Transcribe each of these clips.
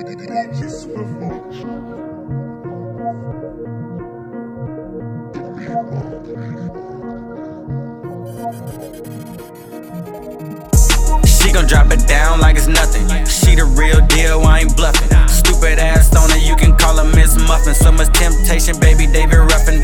She gon' drop it down like it's nothing. She the real deal, I ain't bluffing. Stupid ass on it, you can call her Miss Muffin. So much temptation, baby, David Ruffin.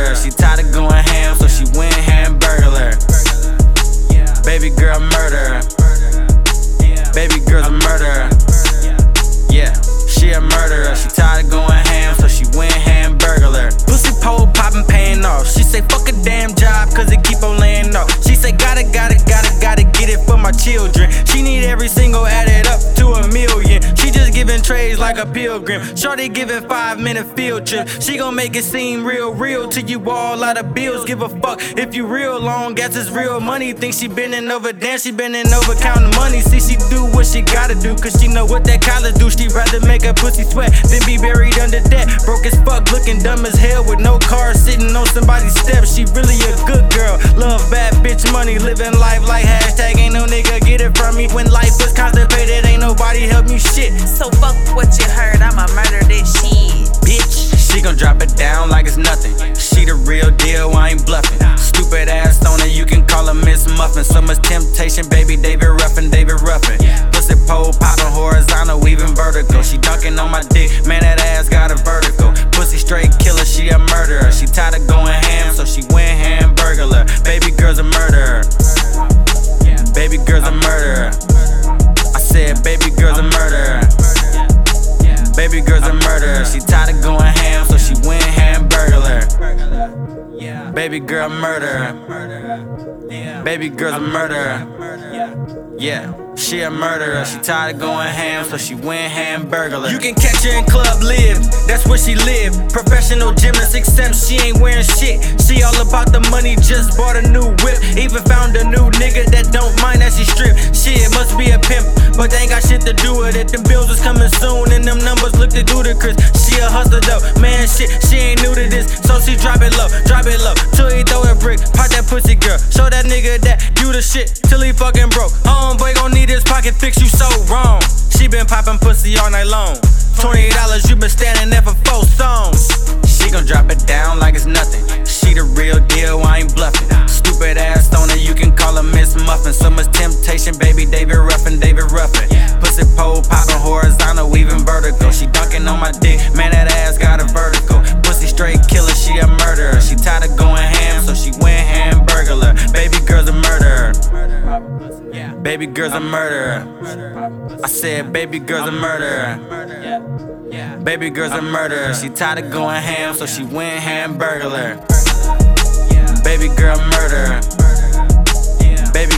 She tired of going ham, so she went hamburglar. Baby girl murderer. Baby girl's a murderer. Yeah, she a murderer. She tired of going like a pilgrim. Shorty giving five minute field trip. She gon' make it seem real, real to you all out of bills. Give a fuck if you real long, guess it's real money. Think she bending over, damn, she bending over counting money. See, she do what she gotta do, cause she know what that collar do. She rather make a pussy sweat than be buried under debt. Broke as fuck, looking dumb as hell with no car sitting on somebody's steps. She really a good girl. Love bad bitch money, living life like hashtag ain't no shit. So fuck what you heard, I'ma murder this shit. Bitch, she gon' drop it down like it's nothing. She the real deal, I ain't bluffing. Stupid ass on it, you can call her Miss Muffin. So much temptation, baby, David Ruffin, David Ruffin. Pussy pole poppin' horizontal, weaving vertical. She dunking on my dick, man, that ass got a vertical. Pussy straight killer, she a murderer. She tired of going ham, so she went hamburglar. Baby girl's a murderer. Baby girl's a murderer. Said, baby girl's a murderer. Baby girl's a murderer. She tired of going ham, so she went hamburglar. Baby girl murderer. Baby girl's a murderer. Yeah, she a murderer. She tired of going ham, so she went hamburglar. You can catch her in Club Live, that's where she live. Professional gymnast, except she ain't wearing shit. She all about the money, just bought a new whip. Even found a new nigga that don't mind that she strip. But they ain't got shit to do with it. Them bills is coming soon, and them numbers look ludicrous. She a hustler though, man, shit, she ain't new to this. So she drop it low, drop it low, till he throw a brick. Pop that pussy girl, show that nigga that you the shit, till he fucking broke. Homeboy gon' need his pocket fix, you so wrong. She been popping pussy all night long. Twenty dollars, you been standing there for four songs. She gon' drop it down like it's nothing. She the real deal, I ain't bluffing. Stupid ass on you can call her Miss Muffin. So much temptation, baby, Baby girl's a murderer. I said, baby girl's a murderer. Baby girl's a murderer. She tired of going ham, so she went hamburglar. Baby girl murderer. Baby